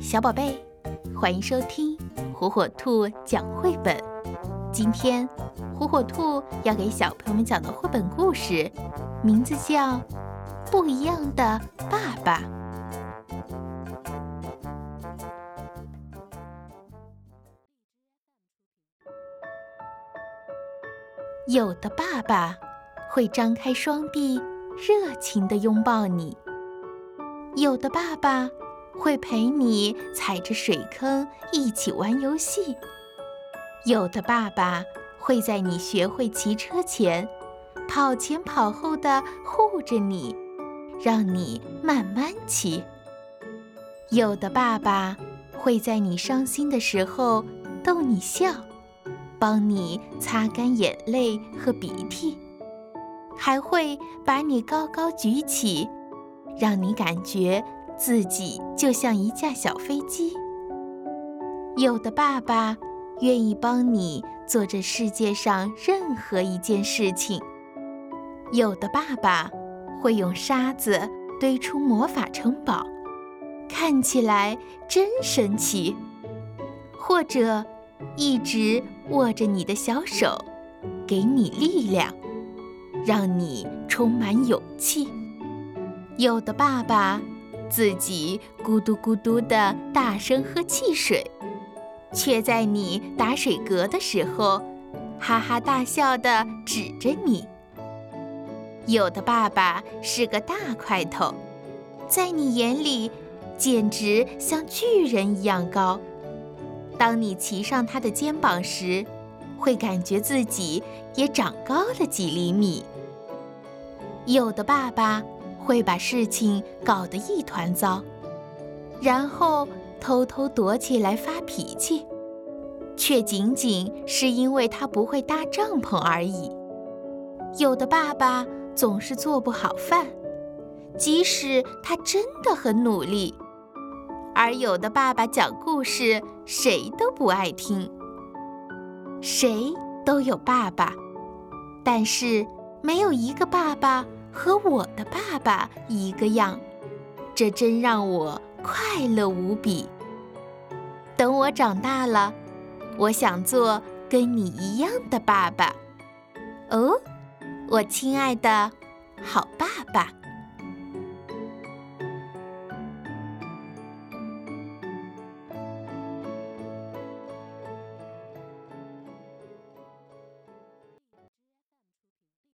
小宝贝，欢迎收听火火兔讲绘本。今天，火火兔要给小朋友们讲的绘本故事，名字叫《不一样的爸爸》。有的爸爸会张开双臂，热情地拥抱你；有的爸爸。会陪你踩着水坑一起玩游戏。有的爸爸会在你学会骑车前，跑前跑后的护着你，让你慢慢骑。有的爸爸会在你伤心的时候逗你笑，帮你擦干眼泪和鼻涕，还会把你高高举起，让你感觉。自己就像一架小飞机。有的爸爸愿意帮你做这世界上任何一件事情。有的爸爸会用沙子堆出魔法城堡，看起来真神奇。或者一直握着你的小手，给你力量，让你充满勇气。有的爸爸。自己咕嘟咕嘟的大声喝汽水，却在你打水嗝的时候，哈哈大笑的指着你。有的爸爸是个大块头，在你眼里简直像巨人一样高。当你骑上他的肩膀时，会感觉自己也长高了几厘米。有的爸爸。会把事情搞得一团糟，然后偷偷躲起来发脾气，却仅仅是因为他不会搭帐篷而已。有的爸爸总是做不好饭，即使他真的很努力；而有的爸爸讲故事谁都不爱听。谁都有爸爸，但是没有一个爸爸。和我的爸爸一个样，这真让我快乐无比。等我长大了，我想做跟你一样的爸爸。哦，我亲爱的好爸爸。